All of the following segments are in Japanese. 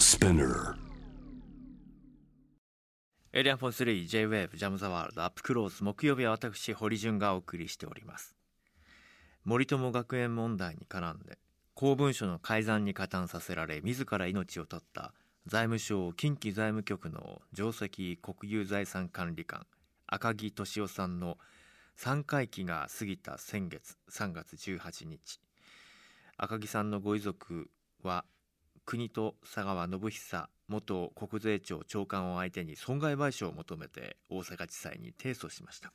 Spinner. エリアンフォン3 J-WAVE ジャムザワールドアップクローズ木曜日は私堀潤がお送りしております。森友学園問題に絡んで公文書の改ざんに加担させられ自ら命を絶った財務省近畿財務局の上席国有財産管理官赤木俊夫さんの3回忌が過ぎた先月3月18日。赤木さんのご遺族は国と佐川信久元国税庁長官を相手に損害賠償を求めて大阪地裁に提訴しました。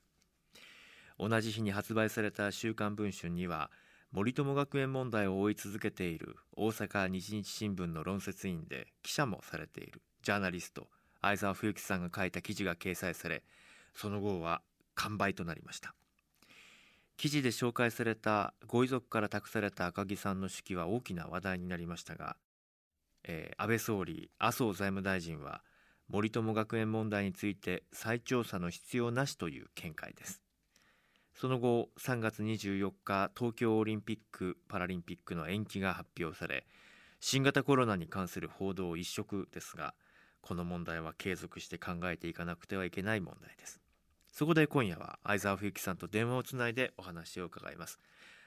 同じ日に発売された「週刊文春」には森友学園問題を追い続けている大阪日日新聞の論説委員で記者もされている。ジャーナリスト相沢冬樹さんが書いた記事が掲載されその後は完売となりました。記事で紹介されたご遺族から託された赤木さんの手記は大きな話題になりましたが、えー安倍総理麻生財務大臣は森友学園問題について再調査の必要なしという見解です。その後3月24日東京オリンピック・パラリンピックの延期が発表され新型コロナに関する報道一色ですがこの問題は継続して考えていかなくてはいけない問題です。そこで今夜は相沢冬樹さんと電話をつないでお話を伺います。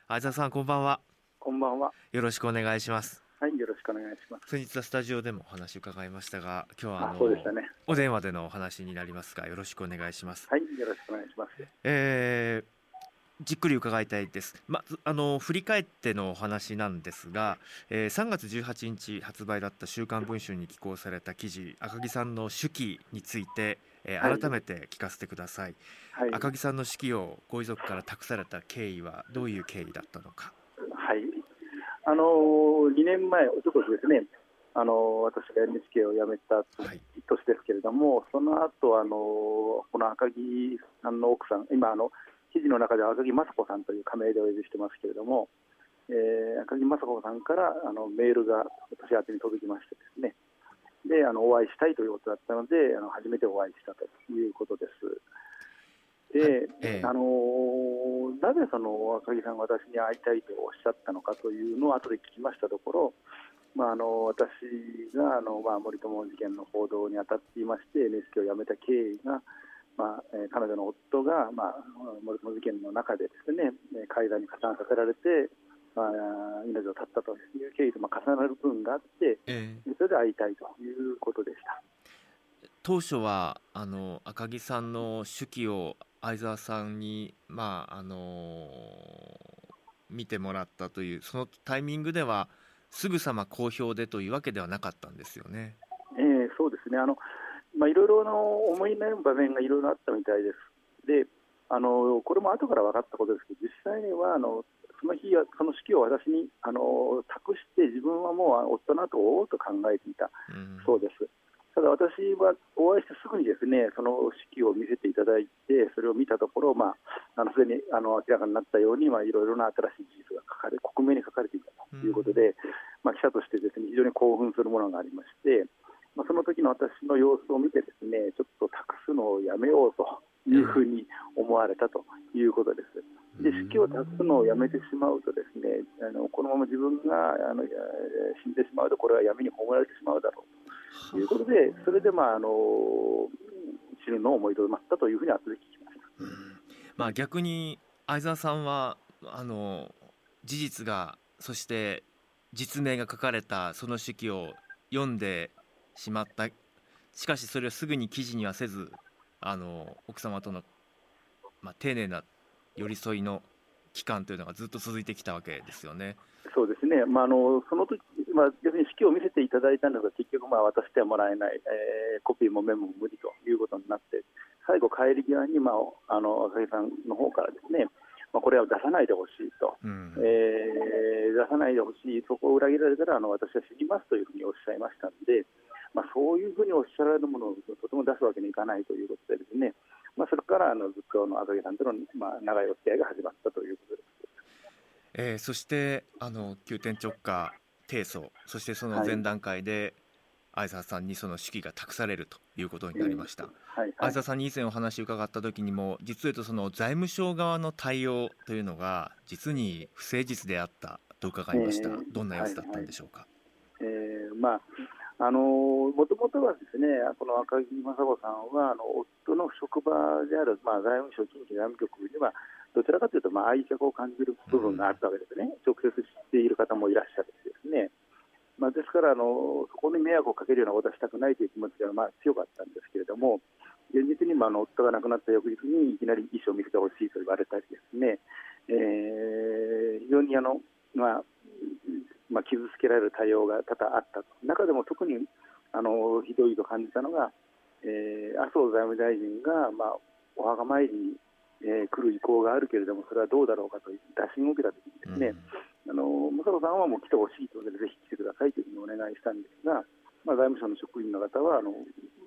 相沢さんこんばんは。こんばんは。よろしくお願いしますはい、よろしくお願いします。先日はスタジオでもお話を伺いましたが今日はああ、のそうでしたね。お電話でのお話になりますがよろしくお願いしますはい、よろしくお願いします。えーじっくり伺いたいです。まずあの振り返ってのお話なんですが、えー3月18日発売だった週刊文春に寄稿された記事赤木さんの手記について、えーはい改めて聞かせてください。はい。赤木さんの手記をご遺族から託された経緯はどういう経緯だったのか。はい。あのー、2年前、おととしですね、あのー、私が NHK を辞めたはい年ですけれども、その後、あのー、この赤木さんの奥さん、今、あの、記事の中では赤木雅子さんという仮名でお呼びしてますけれども、えー赤木雅子さんからあのメールが私宛てに届きましてですね、であのお会いしたいということだったので、あの初めてお会いしたということです。で、はいええあのーなぜその赤木さんが私に会いたいとおっしゃったのかというのを後で聞きましたところ、まあ、あの私があの、まあ、森友事件の報道に当たっていまして NHK を辞めた経緯が、まあえー彼女の夫が、まあ、森友事件の中でですねえー海外に加担させられて、まあ、命を絶ったという経緯と、まあ、重なる部分があってそれで会いたいということでした。当初はあの赤木さんの手記を相沢さんにまああの見てもらったというそのタイミングではすぐさま公表でというわけではなかったんですよね。えーそうですね、あのまあ、いろいろの思い悩む場面がいろいろあったみたいです。であのこれも後から分かったことですけど、実際にはあのその日は、その式を私にあの託して、自分はもう夫の後を追おうと考えていたうんそうです。ただ私はお会いしてすぐにですねその式を見せていただいて、それを見たところ、まあ、あのすでにあの明らかになったように、まあ、いろいろな新しい事実が書かれ、克明に書かれていたということで、まあ、記者としてですね非常に興奮するものがありまして、まあ、その時の私の様子を見て、ですねちょっと託すのをやめようというふうに思われたということです。で式を託すのをやめてしまうと、ですねあのこのまま自分があのえー死んでしまうと、これは闇に葬られてしまうだろうということで、それで、まあ、あの死ぬのを思いとどまったというふうに後で聞きました。うんまあ逆に相沢さんはあの事実がそして実名が書かれたその手記を読んでしまったしかしそれをすぐに記事にはせずあの奥様との、まあ、丁寧な寄り添いの期間というのがずっと続いてきたわけですよね。そうですね、まあ、あのその時、まあ、要するに式を見せていただいたんですが、結局、まあ、渡してはもらえない、えーコピーもメモも無理ということになって、最後、帰り際に、まあ、あの赤木さんの方からですね、まあ、これは出さないでほしいと、うん。えー出さないでほしい、そこを裏切られたらあの私は死にますというふうにおっしゃいましたので、まあ、そういうふうにおっしゃられるものをとても出すわけにいかないということで、ですね、まあ、それからあのずっとあの赤木さんとの、まあ、長いお付き合いが始まったということです。えーそしてあの急転直下提訴そしてその前段階で相沢さんにその手記が託されるということになりました。はいはい。相沢さんに以前お話を伺った時にも実を言うとその財務省側の対応というのが実に不誠実であったと伺いました、ええどんな様子だったんでしょうか、えーまあ、あのもともとはですねこの赤木雅子さんはあの夫の職場である、まあ、財務省近畿財務局にはどちらかというと、まあ、愛着を感じる部分があったわけですね、直接知っている方もいらっしゃるんですね。まあ、ですからあの、そこに迷惑をかけるようなことはしたくないという気持ちがまあ強かったんですけれども、現実にもあの夫が亡くなった翌日にいきなり遺書を見せてほしいと言われたりですね、えー、非常にあの、まあまあ、傷つけられる対応が多々あったと、中でも特にあのひどいと感じたのが、えー、麻生財務大臣が、まあ、お墓参りに、えー、来る意向があるけれども、それはどうだろうかという打診を受けたときにですね、うん、あの武藤さんはもう来てほしいということで、ぜひ来てくださいというふうにお願いしたんですが、まあ、財務省の職員の方はあの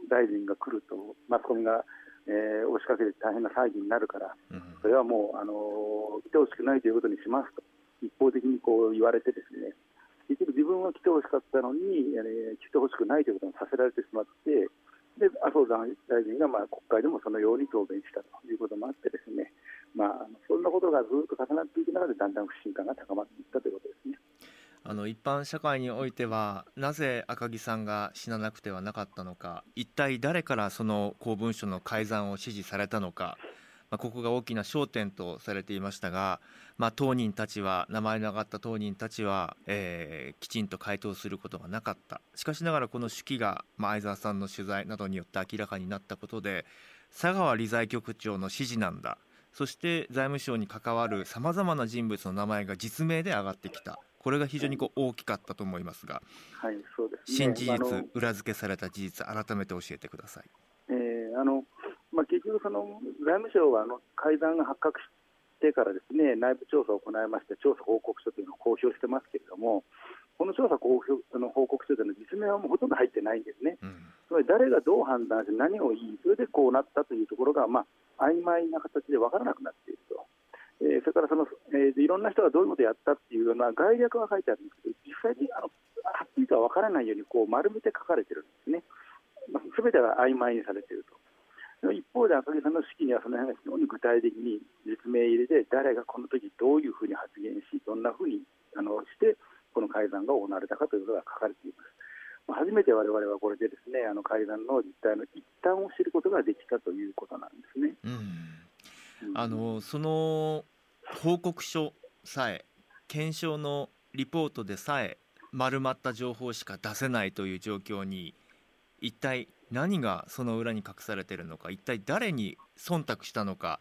大臣が来るとマスコミが、えー、押しかけて大変な騒ぎになるから、それはもうあの来てほしくないということにしますと一方的にこう言われてですね結局自分は来てほしかったのに、えー、来てほしくないということにさせられてしまってで麻生大臣がまあ国会でもそのように答弁したということもあってですね、まあ、そんなことがずっと重なっていく中でだんだん不信感が高まっていったということですね。あの一般社会においてはなぜ赤木さんが死ななくてはなかったのか一体誰からその公文書の改ざんを指示されたのか、まあ、ここが大きな焦点とされていましたが、まあ、当人たちは名前の挙がった当人たちは、えー、きちんと回答することがなかった。しかしながらこの手記が、まあ、相沢さんの取材などによって明らかになったことで佐川理財局長の指示なんだ。そして財務省に関わるさまざまな人物の名前が実名で上がってきた。これが非常にこう大きかったと思いますが、はいそうです、ね、新事実、裏付けされた事実、改めて教えてください、えーあのまあ、結局その、財務省はあの改ざんが発覚してからですね内部調査を行いまして、調査報告書というのを公表してますけれども、この調査公表の報告書というのは、実名はもうほとんど入ってないんですね、うん、つまり誰がどう判断して、何を言い、それでこうなったというところが、まあ曖昧な形で分からなくなっていると。えー、それからその、えー、いろんな人がどういうことをやったっていうような概略が書いてあるんですけど、実際にあのはっきりとは分からないようにこう丸めて書かれてるんですね。す、べ、てが曖昧にされていると。一方で赤木さんの式にはその辺が非常に具体的に実名入れで誰がこの時どういうふうに発言しどんなふうにあのしてこの改ざんが行われたかということが書かれています。初めて我々はこれでですねあの改ざんの実態の一端を知ることができたということなんですね。うん、あのその報告書さえ検証のリポートでさえ丸まった情報しか出せないという状況に一体何がその裏に隠されているのか一体誰に忖度したのか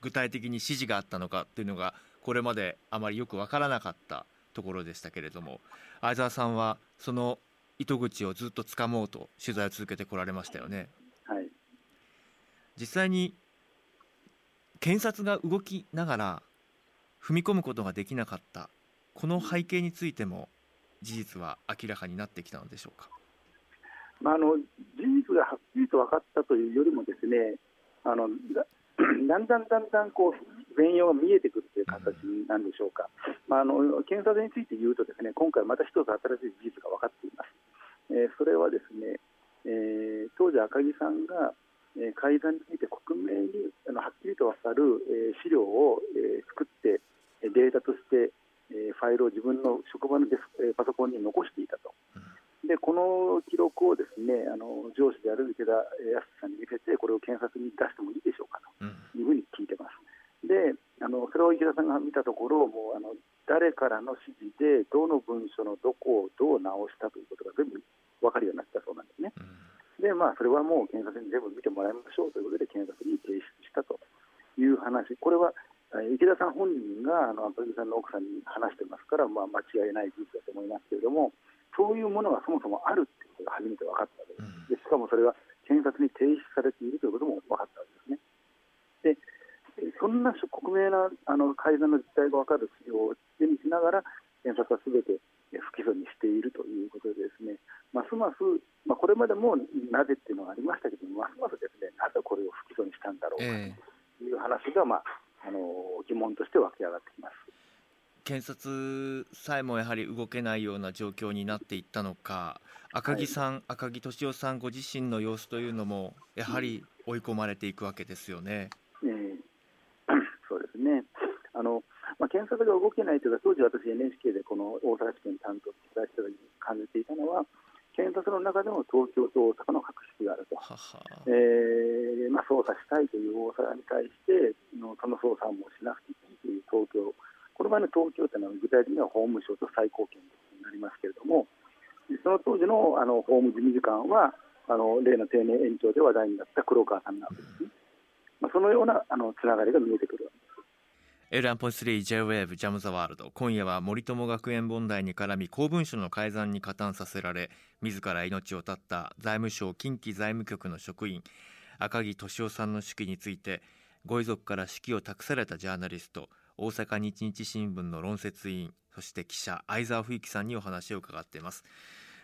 具体的に指示があったのかっていうのがこれまであまりよく分からなかったところでしたけれども相沢さんはその糸口をずっとつかもうと取材を続けてこられましたよね。はい、実際に検察が動きながら踏み込むことができなかったこの背景についても事実は明らかになってきたのでしょうか、まあ、あの事実がはっきりと分かったというよりもですねあの だんだんだんだんこう全容が見えてくるという形なんでしょうか、まあ、あの検察について言うとですね今回また一つ新しい事実が分かっています、えー、それはですね、えー、当時赤木さんがえ改ざんについて克明にあのはっきりと分かる、え資料を、え作ってデータとして、えファイルを自分の職場のデス、パソコンに残していたと。でこの記録をですねあの上司である池田康さんに見せてこれを検察に出してもいいでしょうかというふうに聞いてます。であのそれを池田さんが見たところもうあの誰からの指示でどの文書のどこをどう直したということが全部分かるようになったそうなんですね。でまあ、それはもう検察に全部見てもらいましょうということで検察に提出したという話、これは池田さん本人があのさんの奥さんに話してますから、まあ、間違いない事実だと思いますけれども、そういうものがそもそもあるということが初めて分かったわけです。でしかもそれが検察に提出されているということも分かったわけですね。でそんな克明なあの改ざんの実態が分かる資料を手にしながら、検察はすべて不起訴にしているということでですね、ますますまあ、これまでもなぜっていうのがありましたけどますますですねなぜこれを不起訴にしたんだろうかという話が、まあ、あの疑問として湧き上がってきます。検察さえもやはり動けないような状況になっていったのか赤木さん、はい、赤木俊夫さんご自身の様子というのもやはり追い込まれていくわけですよね。えー、そうですね。あの、まあ、検察が動けないというか当時私 NHK でこの大阪地検担当していた時に感じていたのは検察の中でも東京と大阪の確執があると、はは。えーまあ、捜査したいという大阪に対してのその捜査もしなくての場合の東京というのは具体的には法務省と最高検になりますけれども、その当時のあの法務事務次官は、あの例の定年延長で話題になった黒川さんなわけですね。まあ、そのようなあのつながりが見えてくるわけです。L1.3JWAVE ジャム・ザ・ワールド今夜は森友学園問題に絡み公文書の改ざんに加担させられ自ら命を絶った財務省近畿財務局の職員赤木俊夫さんの手記についてご遺族から指揮を託されたジャーナリスト大阪日日新聞の論説委員そして記者相沢冬樹さんにお話を伺っています、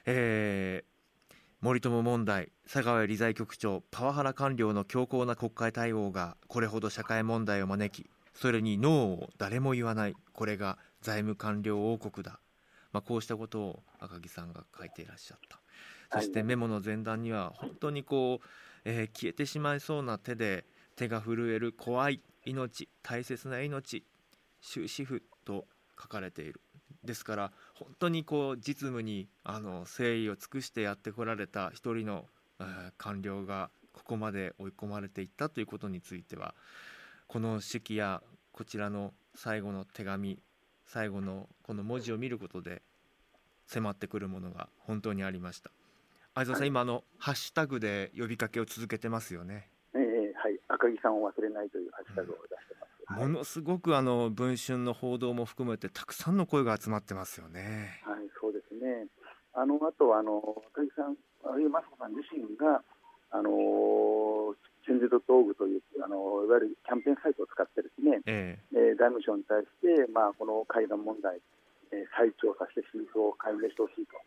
えー、森友問題佐川理財局長パワハラ官僚の強硬な国会対応がこれほど社会問題を招きそれにノーを誰も言わないこれが財務官僚王国だ、まあ、こうしたことを赤木さんが書いていらっしゃった。そしてメモの前段には本当にこう、えー、消えてしまいそうな手で手が震える怖い命大切な命終止符と書かれている。ですから本当にこう実務にあの誠意を尽くしてやってこられた一人の、えー、官僚がここまで追い込まれていったということについてはこの手記やこちらの最後の手紙最後のこの文字を見ることで迫ってくるものが本当にありました。相沢さん、はい、今のハッシュタグで呼びかけを続けてますよね。ええはい。赤木さんを忘れないというハッシュタグを出してものすごくあの文春の報道も含めてたくさんの声が集まってますよね。はいそうですね。あのあとあの赤木さんあるいは雅子さん自身があのチェンジドットオーグというあのいわゆるキャンペーンサイトを使ってですね、えー、財務省に対して、まあ、この改ざん問題、えー、再調査して真相を解明してほしいと、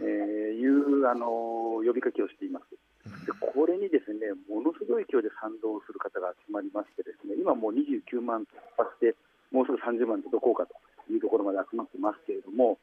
えー、いうあの呼びかけをしています。でこれにですねものすごい勢いで賛同する方が集まりましてですね今もう29万突破してもうすぐ30万届こうかというところまで集まってますけれども、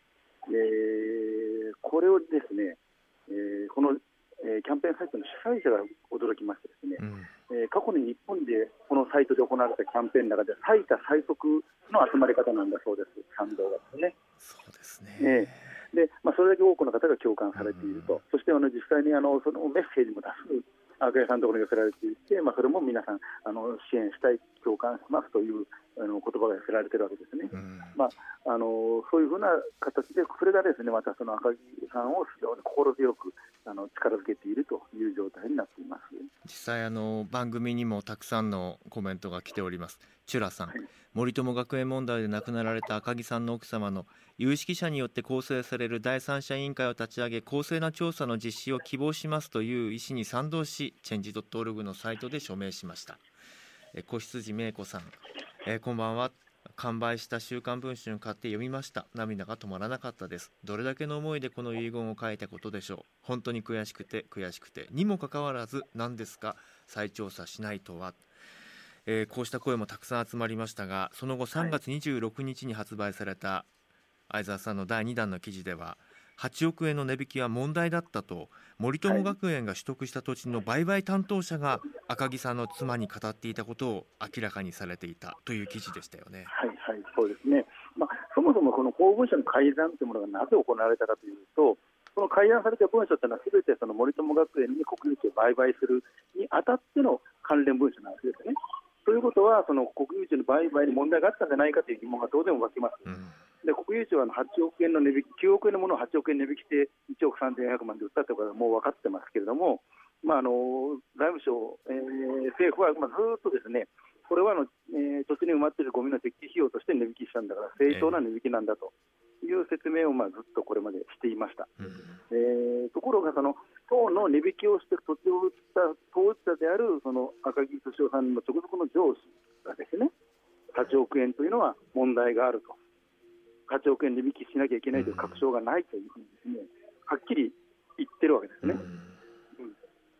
えー、これをですね、えー、このえー、キャンペーンサイトの主催者が驚きましてですね、うん、えー、過去に日本でこのサイトで行われたキャンペーンの中で最多最速の集まり方なんだそうです、賛同がですね。そうですね、えー、でまあ、それだけ多くの方が共感されていると、うん、そしてあの実際にあのそのメッセージも出す。赤井さんのところに寄せられていて、まあ、それも皆さんあの支援したい、共感しますというあの言葉が寄せられているわけですね、うん、まあ、あのそういうふうな形で、それがですねまたその赤木さんを非常に心強くあの力づけているという状態になっています。実際あの、番組にもたくさんのコメントが来ております。チュラさん、はい、森友学園問題で亡くなられた赤木さんの奥様の有識者によって構成される第三者委員会を立ち上げ公正な調査の実施を希望しますという意思に賛同しチェンジ .org のサイトで署名しました。子羊芽子さん、えー、こんばんは。完売した週刊文春買って読みました。涙が止まらなかったです。どれだけの思いでこの遺言を書いたことでしょう。本当に悔しくて悔しくて。にもかかわらず何ですか？再調査しないとは。えー、こうした声もたくさん集まりましたがその後3月26日に発売された相沢さんの第2弾の記事では8億円の値引きは問題だったと森友学園が取得した土地の売買担当者が赤木さんの妻に語っていたことを明らかにされていたという記事でしたよね。はい、はい、そうですね、まあ、そもそもこの公文書の改ざんというものがなぜ行われたかというと、その改ざんされた文書というのは、すべてその森友学園に国有地を売買するにあたっての関連文書なんですね。ということは、その国有地の売買に問題があったんじゃないかという疑問が当然湧きます。うんで国有地は8億円の値引き、9億円のものを8億円値引きして1億3400万で売ったということはもう分かってますけれども、まあ、あの財務省、えー、政府は、まあ、ずっとですね、これはあの、えー、土地に埋まっているゴミの撤去費用として値引きしたんだから、正当な値引きなんだという説明を、まあ、ずっとこれまでしていました。うん、えー、ところがその、党の値引きをして土地を売った当事者であるその赤木俊夫さんの直属の上司がですね、8億円というのは問題があると。8億円値引きしなきゃいけないという確証がないというふうにですね、はっきり言ってるわけですね。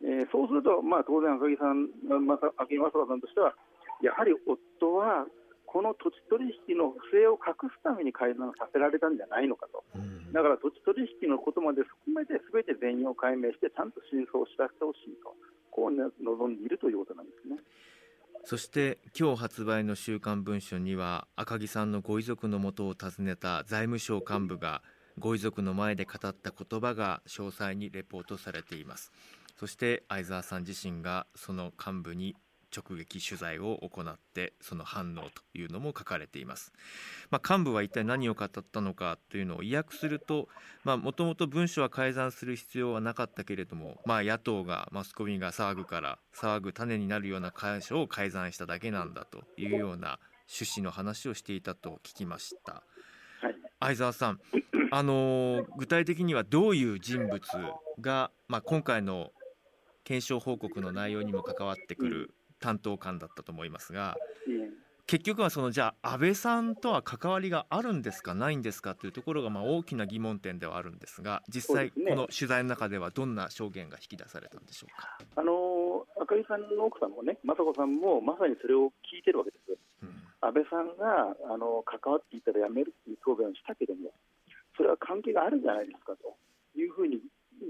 うん、えー、そうすると、まあ、当然、赤木さん、また赤木正和さんとしては、やはり夫はこの土地取引の不正を隠すために改ざんさせられたんじゃないのかと、だから土地取引のことまで含めて、すべて全容解明して、ちゃんと真相を知らせてほしいと、こう望んでいるということなんですね。そして今日発売の「週刊文春」には赤木さんのご遺族のもとを訪ねた財務省幹部がご遺族の前で語った言葉が詳細にレポートされています。そして相沢さん自身がその幹部に直撃取材を行ってその反応というのも書かれています、まあ、幹部は一体何を語ったのかというのを意訳するともともと文書は改ざんする必要はなかったけれども、まあ、野党がマスコミが騒ぐから騒ぐ種になるような箇所を改ざんしただけなんだというような趣旨の話をしていたと聞きました。はい、相沢さん、あの具体的にはどういう人物が、まあ、今回の検証報告の内容にも関わってくる担当官だったと思いますが、結局はそのじゃあ安倍さんとは関わりがあるんですかないんですかというところがまあ大きな疑問点ではあるんですが実際この取材の中ではどんな証言が引き出されたんでしょうか？あの赤井さんの奥さんもね雅子さんもまさにそれを聞いてるわけです。うん、安倍さんがあの関わっていたら辞めるという答弁をしたけどもそれは関係があるんじゃないですかというふうに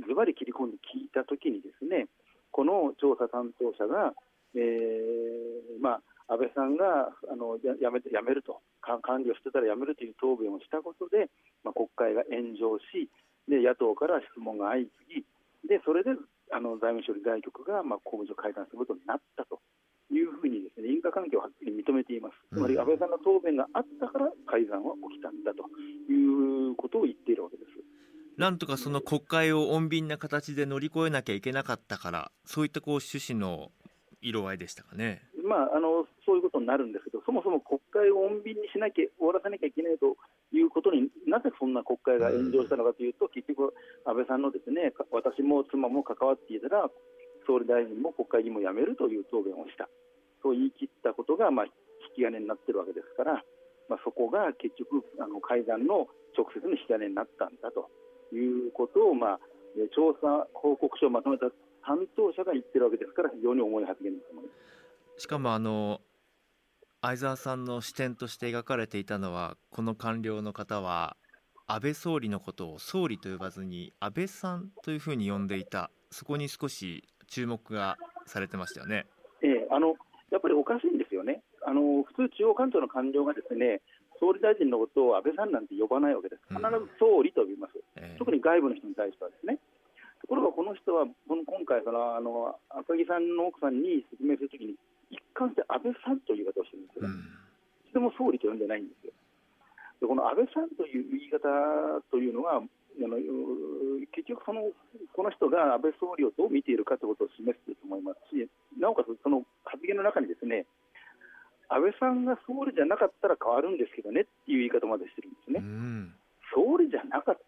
ズバリ切り込んで聞いたときにですねこの調査担当者がえーまあ、安倍さんがあのややめやめると。管理をしてたらやめるという答弁をしたことで、まあ、国会が炎上しで野党から質問が相次ぎでそれであの財務省理財局が、まあ、公務所解散することになったというふうにです、ね、因果関係をはっきり認めています、つまり安倍さんの答弁があったから改ざんは起きたんだということを言っているわけです。なんとかその国会を穏便な形で乗り越えなきゃいけなかったから、そういったこう趣旨の色合いでしたかね。まあ、あのそういうことになるんですけど、そもそも国会を穏便にしなきゃ、終わらせなきゃいけないということになぜそんな国会が炎上したのかというと、結局、安倍さんのですね私も妻も関わっていたら、総理大臣も国会議員も辞めるという答弁をした、と言い切ったことが、まあ、引き金になっているわけですから、まあ、そこが結局、あの改ざんの直接の引き金になったんだということを、まあ、調査報告書をまとめた担当者が言ってるわけですから、非常に重い発言だと思いますしかもあの相沢さんの視点として描かれていたのは、この官僚の方は、安倍総理のことを総理と呼ばずに、安倍さんというふうに呼んでいた、そこに少し注目がされてましたよね。ええ、あのやっぱりおかしいんですよね。あの普通、中央関東の官僚がですね総理大臣のことを安倍さんなんて呼ばないわけです。必ず総理と呼びます。うん特に外部の人に対してはですね。ところがこの人は、この今回そのあの、赤木さんの奥さんに説明するときに、一貫して安倍さんという言い方をしてるんですよね、いつでも総理と呼んでないんですよ。でこの安倍さんという言い方というのは、あの結局その、この人が安倍総理をどう見ているかということを示していると思いますし、なおかつその発言の中にですね、安倍さんが総理じゃなかったら変わるんですけどねっていう言い方までしてるんですね。総理じゃなかった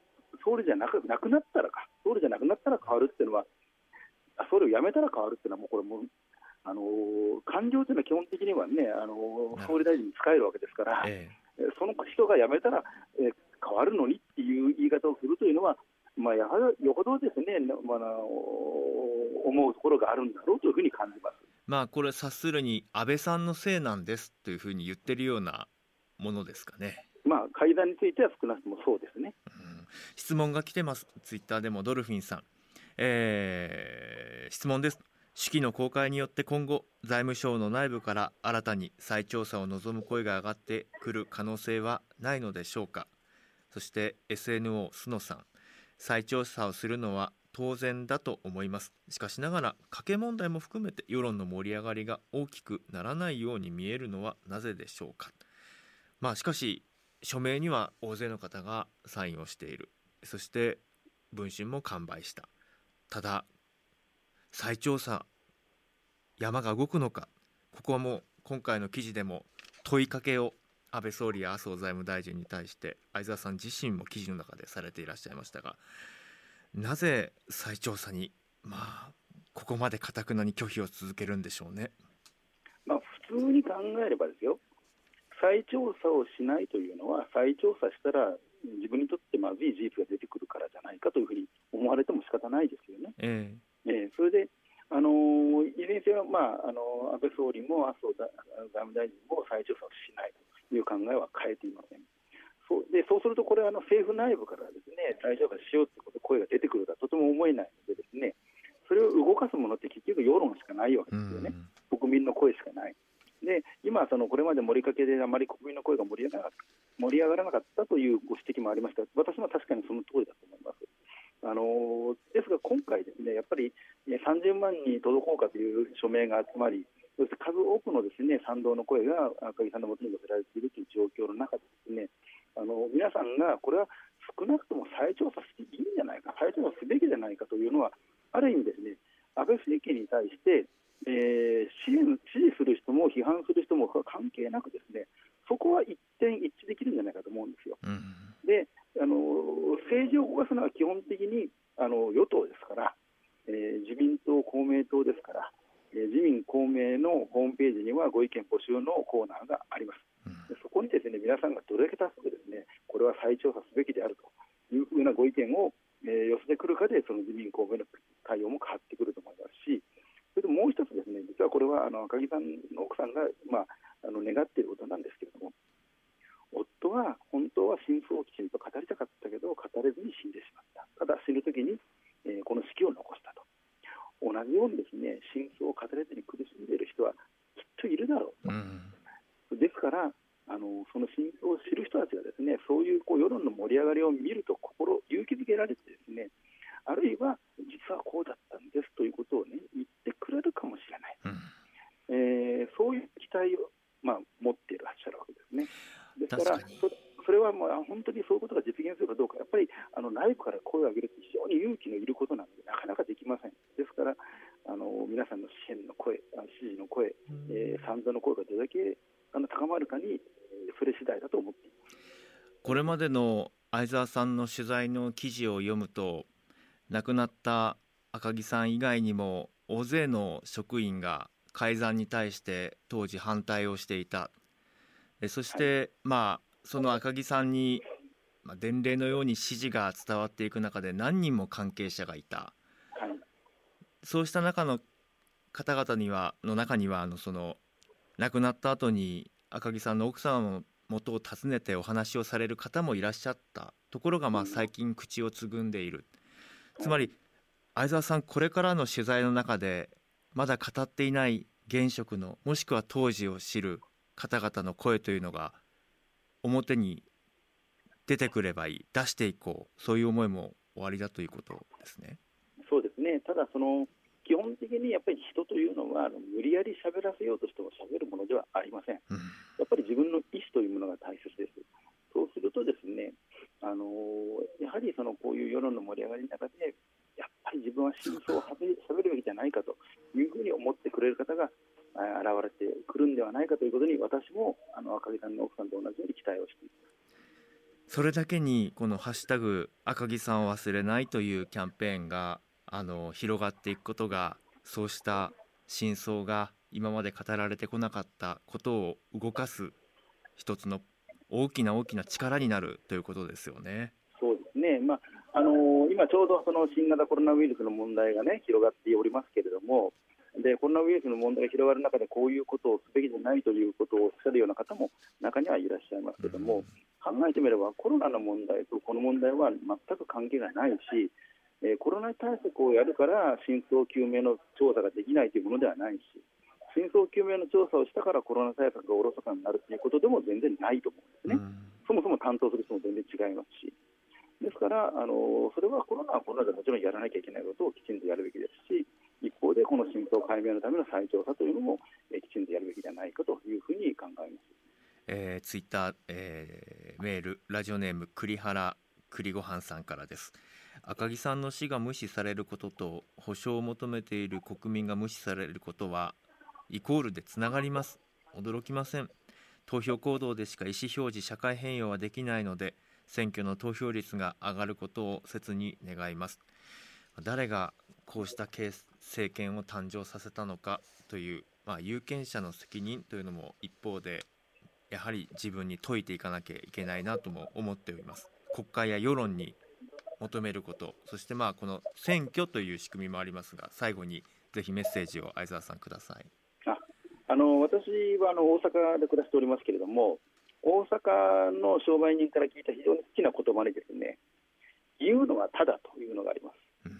総理じゃなくなくなったらか、総理じゃなくなったら変わるっていうのは、総理を辞めたら変わるっていうのは、もうこれもあの官僚というのは基本的にはね、あの総理大臣に使えるわけですから、ええ、その人が辞めたら、え変わるのにっていう言い方をするというのは、まあ、やはりよほどですね、まあ、思うところがあるんだろうというふうに感じます。まあ、これ、察するに、安倍さんのせいなんですというふうに言ってるようなものですかね。まあ、会談については少なくともそうですね。うん。質問が来てます。ツイッターでもドルフィンさん、えー、質問です。式の公開によって今後財務省の内部から新たに再調査を望む声が上がってくる可能性はないのでしょうか。そして SNO 須野さん。再調査をするのは当然だと思います。しかしながら家計問題も含めて世論の盛り上がりが大きくならないように見えるのはなぜでしょうか。まあしかし署名には大勢の方がサインをしている。そして文春も完売した。ただ再調査山が動くのか。ここはもう今回の記事でも問いかけを安倍総理や麻生財務大臣に対して相沢さん自身も記事の中でされていらっしゃいましたがなぜ再調査にまあここまでかたくなに拒否を続けるんでしょうね。まあ、普通に考えればですよ。再調査をしないというのは、再調査したら自分にとってまずい事実が出てくるからじゃないかというふうに思われても仕方ないですよね。えー、えー、それであのいずれにせよ、まあ、あの安倍総理も麻生財務大臣も再調査をしないという考えは変えていません。そうでそうすると、これはあの政府内部からですね再調査しようということ声が出てくるとはとても思えないので、ですねそれを動かすものって結局、世論しかないわけですよね、国民の声しかない。で今そのこれまで盛りかけであまり国民の声が盛り上がらなかった盛り上がらなかったというご指摘もありました私も確かにその通りだと思います。あのですが今回、ですねやっぱり30万に届こうかという署名が集まり、そして数多くのですね賛同の声が赤木さんのもとに寄せられているという状況の中でですねあの皆さんがこれは少なくとも再調査していいんじゃないか、再調査すべきじゃないかというのは、ある意味ですね、安倍政権に対して、えー、支援批判する人も関係なくですね、そこは一点一致できるんじゃないかと思うんですよ。うん、であの政治を動かすのは基本的にあの与党ですから、えー、自民党、公明党ですから、えー、自民、公明のホームページにはご意見募集のコーナーがあります。でそこにですね皆さんがどれだけ助けですねこれは再調査すべきであるというふうなご意見を、えー、寄せてくるかでその自民公明の対応も変わってくると思いますしそれともう一つですね実はこれはあの赤木さんの奥さんが、まあ、あの願っていることなんですけれども夫は本当は真相をきちんと語りたかったけど語れずに死んでしまったただ死ぬ時に、えー、この式を残したと同じようにですね真相を語れずに苦しんでいる人はきっといるだろうと。うんですからあのその真相を知る人たちがですねそういうこう世論の盛り上がりを見ると心勇気づけられてですねあるいは実はこうだったんですということをね言ってくれるかもしれない、うん、えー、そういう期待を、まあ、持っていらっしゃるわけですね。ですからそそれはもう本当にそういうことが実現するかどうか、やっぱりあの内部から声を上げるって非常に勇気のいることなので、なかなかできません。ですから、あの皆さんの支援の声、支持の声、えー、賛同の声がどれだけあの高まるかにそれ次第だと思っていますこれまでの相沢さんの取材の記事を読むと亡くなった赤木さん以外にも大勢の職員が改ざんに対して当時反対をしていた。そして、まあその赤木さんに、まあ、伝令のように指示が伝わっていく中で何人も関係者がいた、はい、そうした中の方々にはの中にはあのその亡くなった後に赤木さんの奥様の元を訪ねてお話をされる方もいらっしゃったところがまあ最近口をつぐんでいる。つまり相沢さんこれからの取材の中でまだ語っていない現職のもしくは当時を知る方々の声というのが表に出てくればいい出していこうそういう思いも終わりだということですね。そうですね。ただその基本的にやっぱり人というのは無理やり喋らせようとしても喋るものではありません、うん、やっぱり自分の意思というものが大切です。そうするとですねあのやはりそのこういう世論の盛り上がりの中でやっぱり自分は真相をしゃべるべきじゃないかというふうに思ってくれる方が現れてくるんではないかということに私もあの赤木さんの奥さんと同じように期待をしています。それだけにこの「ハッシュタグ赤木さんを忘れない」というキャンペーンがあの広がっていくことがそうした真相が今まで語られてこなかったことを動かす一つの大きな大きな力になるということですよね。そうですね、まああのー、今、ちょうどその新型コロナウイルスの問題が、ね、広がっておりますけれども、でコロナウイルスの問題が広がる中で、こういうことをすべきじゃないということをおっしゃるような方も中にはいらっしゃいますけれども、うん、考えてみれば、コロナの問題とこの問題は全く関係がないし、えー、コロナ対策をやるから真相究明の調査ができないというものではないし真相究明の調査をしたからコロナ対策がおろそかになるということでも全然ないと思うんですね、そもそも担当する人も全然違いますしですからあのそれはコロナはコロナでもちろんやらなきゃいけないことをきちんとやるべきですし一方でこの真相解明のための再調査というのも、えー、きちんとやるべきじゃないかというふうに考えます。えー、ツイッター、えー、メールラジオネーム栗原栗ごはんさんからです。赤木さんの死が無視されることと保障を求めている国民が無視されることはイコールでつながります。驚きません。投票行動でしか意思表示社会変容はできないので選挙の投票率が上がることを切に願います。誰がこうした政権を誕生させたのかという、まあ、有権者の責任というのも一方でやはり自分に説いていかなきゃいけないなとも思っております。国会や世論に求めることそしてまあこの選挙という仕組みもありますが最後にぜひメッセージを相沢さんください。ああの私はあの大阪で暮らしておりますけれども大阪の商売人から聞いた非常に好きな言葉にですね言うのはただというのがあります、うん、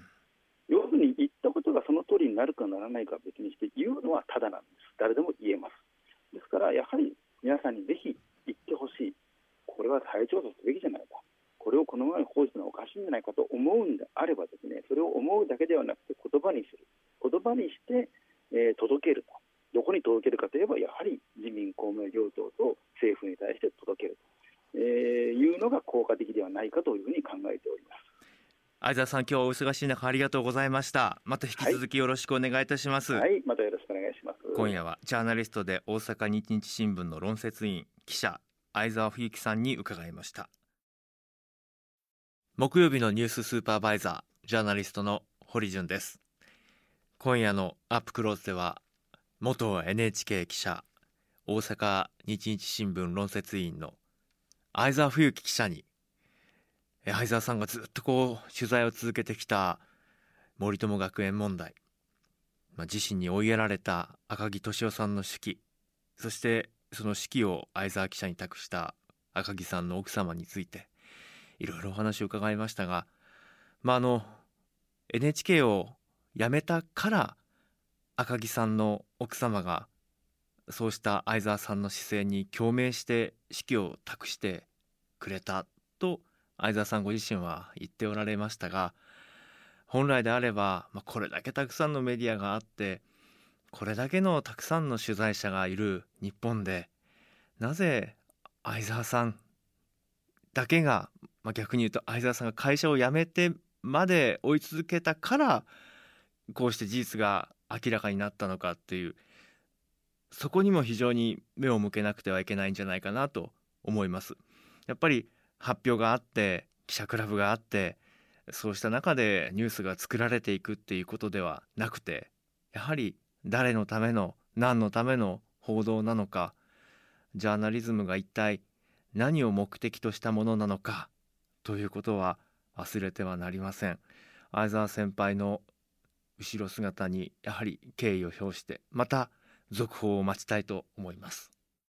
要するに言ったことがその通りになるかならないかは別にして言うのはただなんです。誰でも言えます。ですからやはり皆さんにぜひ言ってほしい。これは再調査すべきじゃないか、これをこのままに放置するのはおかしいんじゃないかと思うんであれば、ですねそれを思うだけではなくて、言葉にする、言葉にして、えー、届けると、どこに届けるかといえば、やはり自民、公明両党と政府に対して届けると、えー、いうのが効果的ではないかというふうに考えております。相沢さん、今日はお忙しい中ありがとうございました。また引き続きよろしくお願いいたします。はい、はい、またよろしくお願いします。今夜はジャーナリストで大阪日日新聞の論説委員記者相沢冬樹さんに伺いました。木曜日のニューススーパーバイザージャーナリストの堀潤です。今夜のアップクローズでは元 NHK 記者大阪日日新聞論説委員の相沢冬樹記者に相沢さんがずっとこう取材を続けてきた森友学園問題、まあ、自身に追いやられた赤木俊夫さんの手記そしてその指揮を相沢記者に託した赤木さんの奥様についていろいろお話を伺いましたが、まあ、あの NHK を辞めたから赤木さんの奥様がそうした相沢さんの姿勢に共鳴して指揮を託してくれたと相沢さんご自身は言っておられましたが本来であれば、まあ、これだけたくさんのメディアがあってこれだけのたくさんの取材者がいる日本でなぜ相沢さんだけが、まあ、逆に言うと相沢さんが会社を辞めてまで追い続けたからこうして事実が明らかになったのかっていうそこにも非常に目を向けなくてはいけないんじゃないかなと思います。やっぱり発表があって記者クラブがあってそうした中でニュースが作られていくっていうことではなくてやはり誰のための何のための報道なのかジャーナリズムが一体何を目的としたものなのかということは忘れてはなりません。相沢先輩の後ろ姿にやはり敬意を表してまた続報を待ちたいと思います。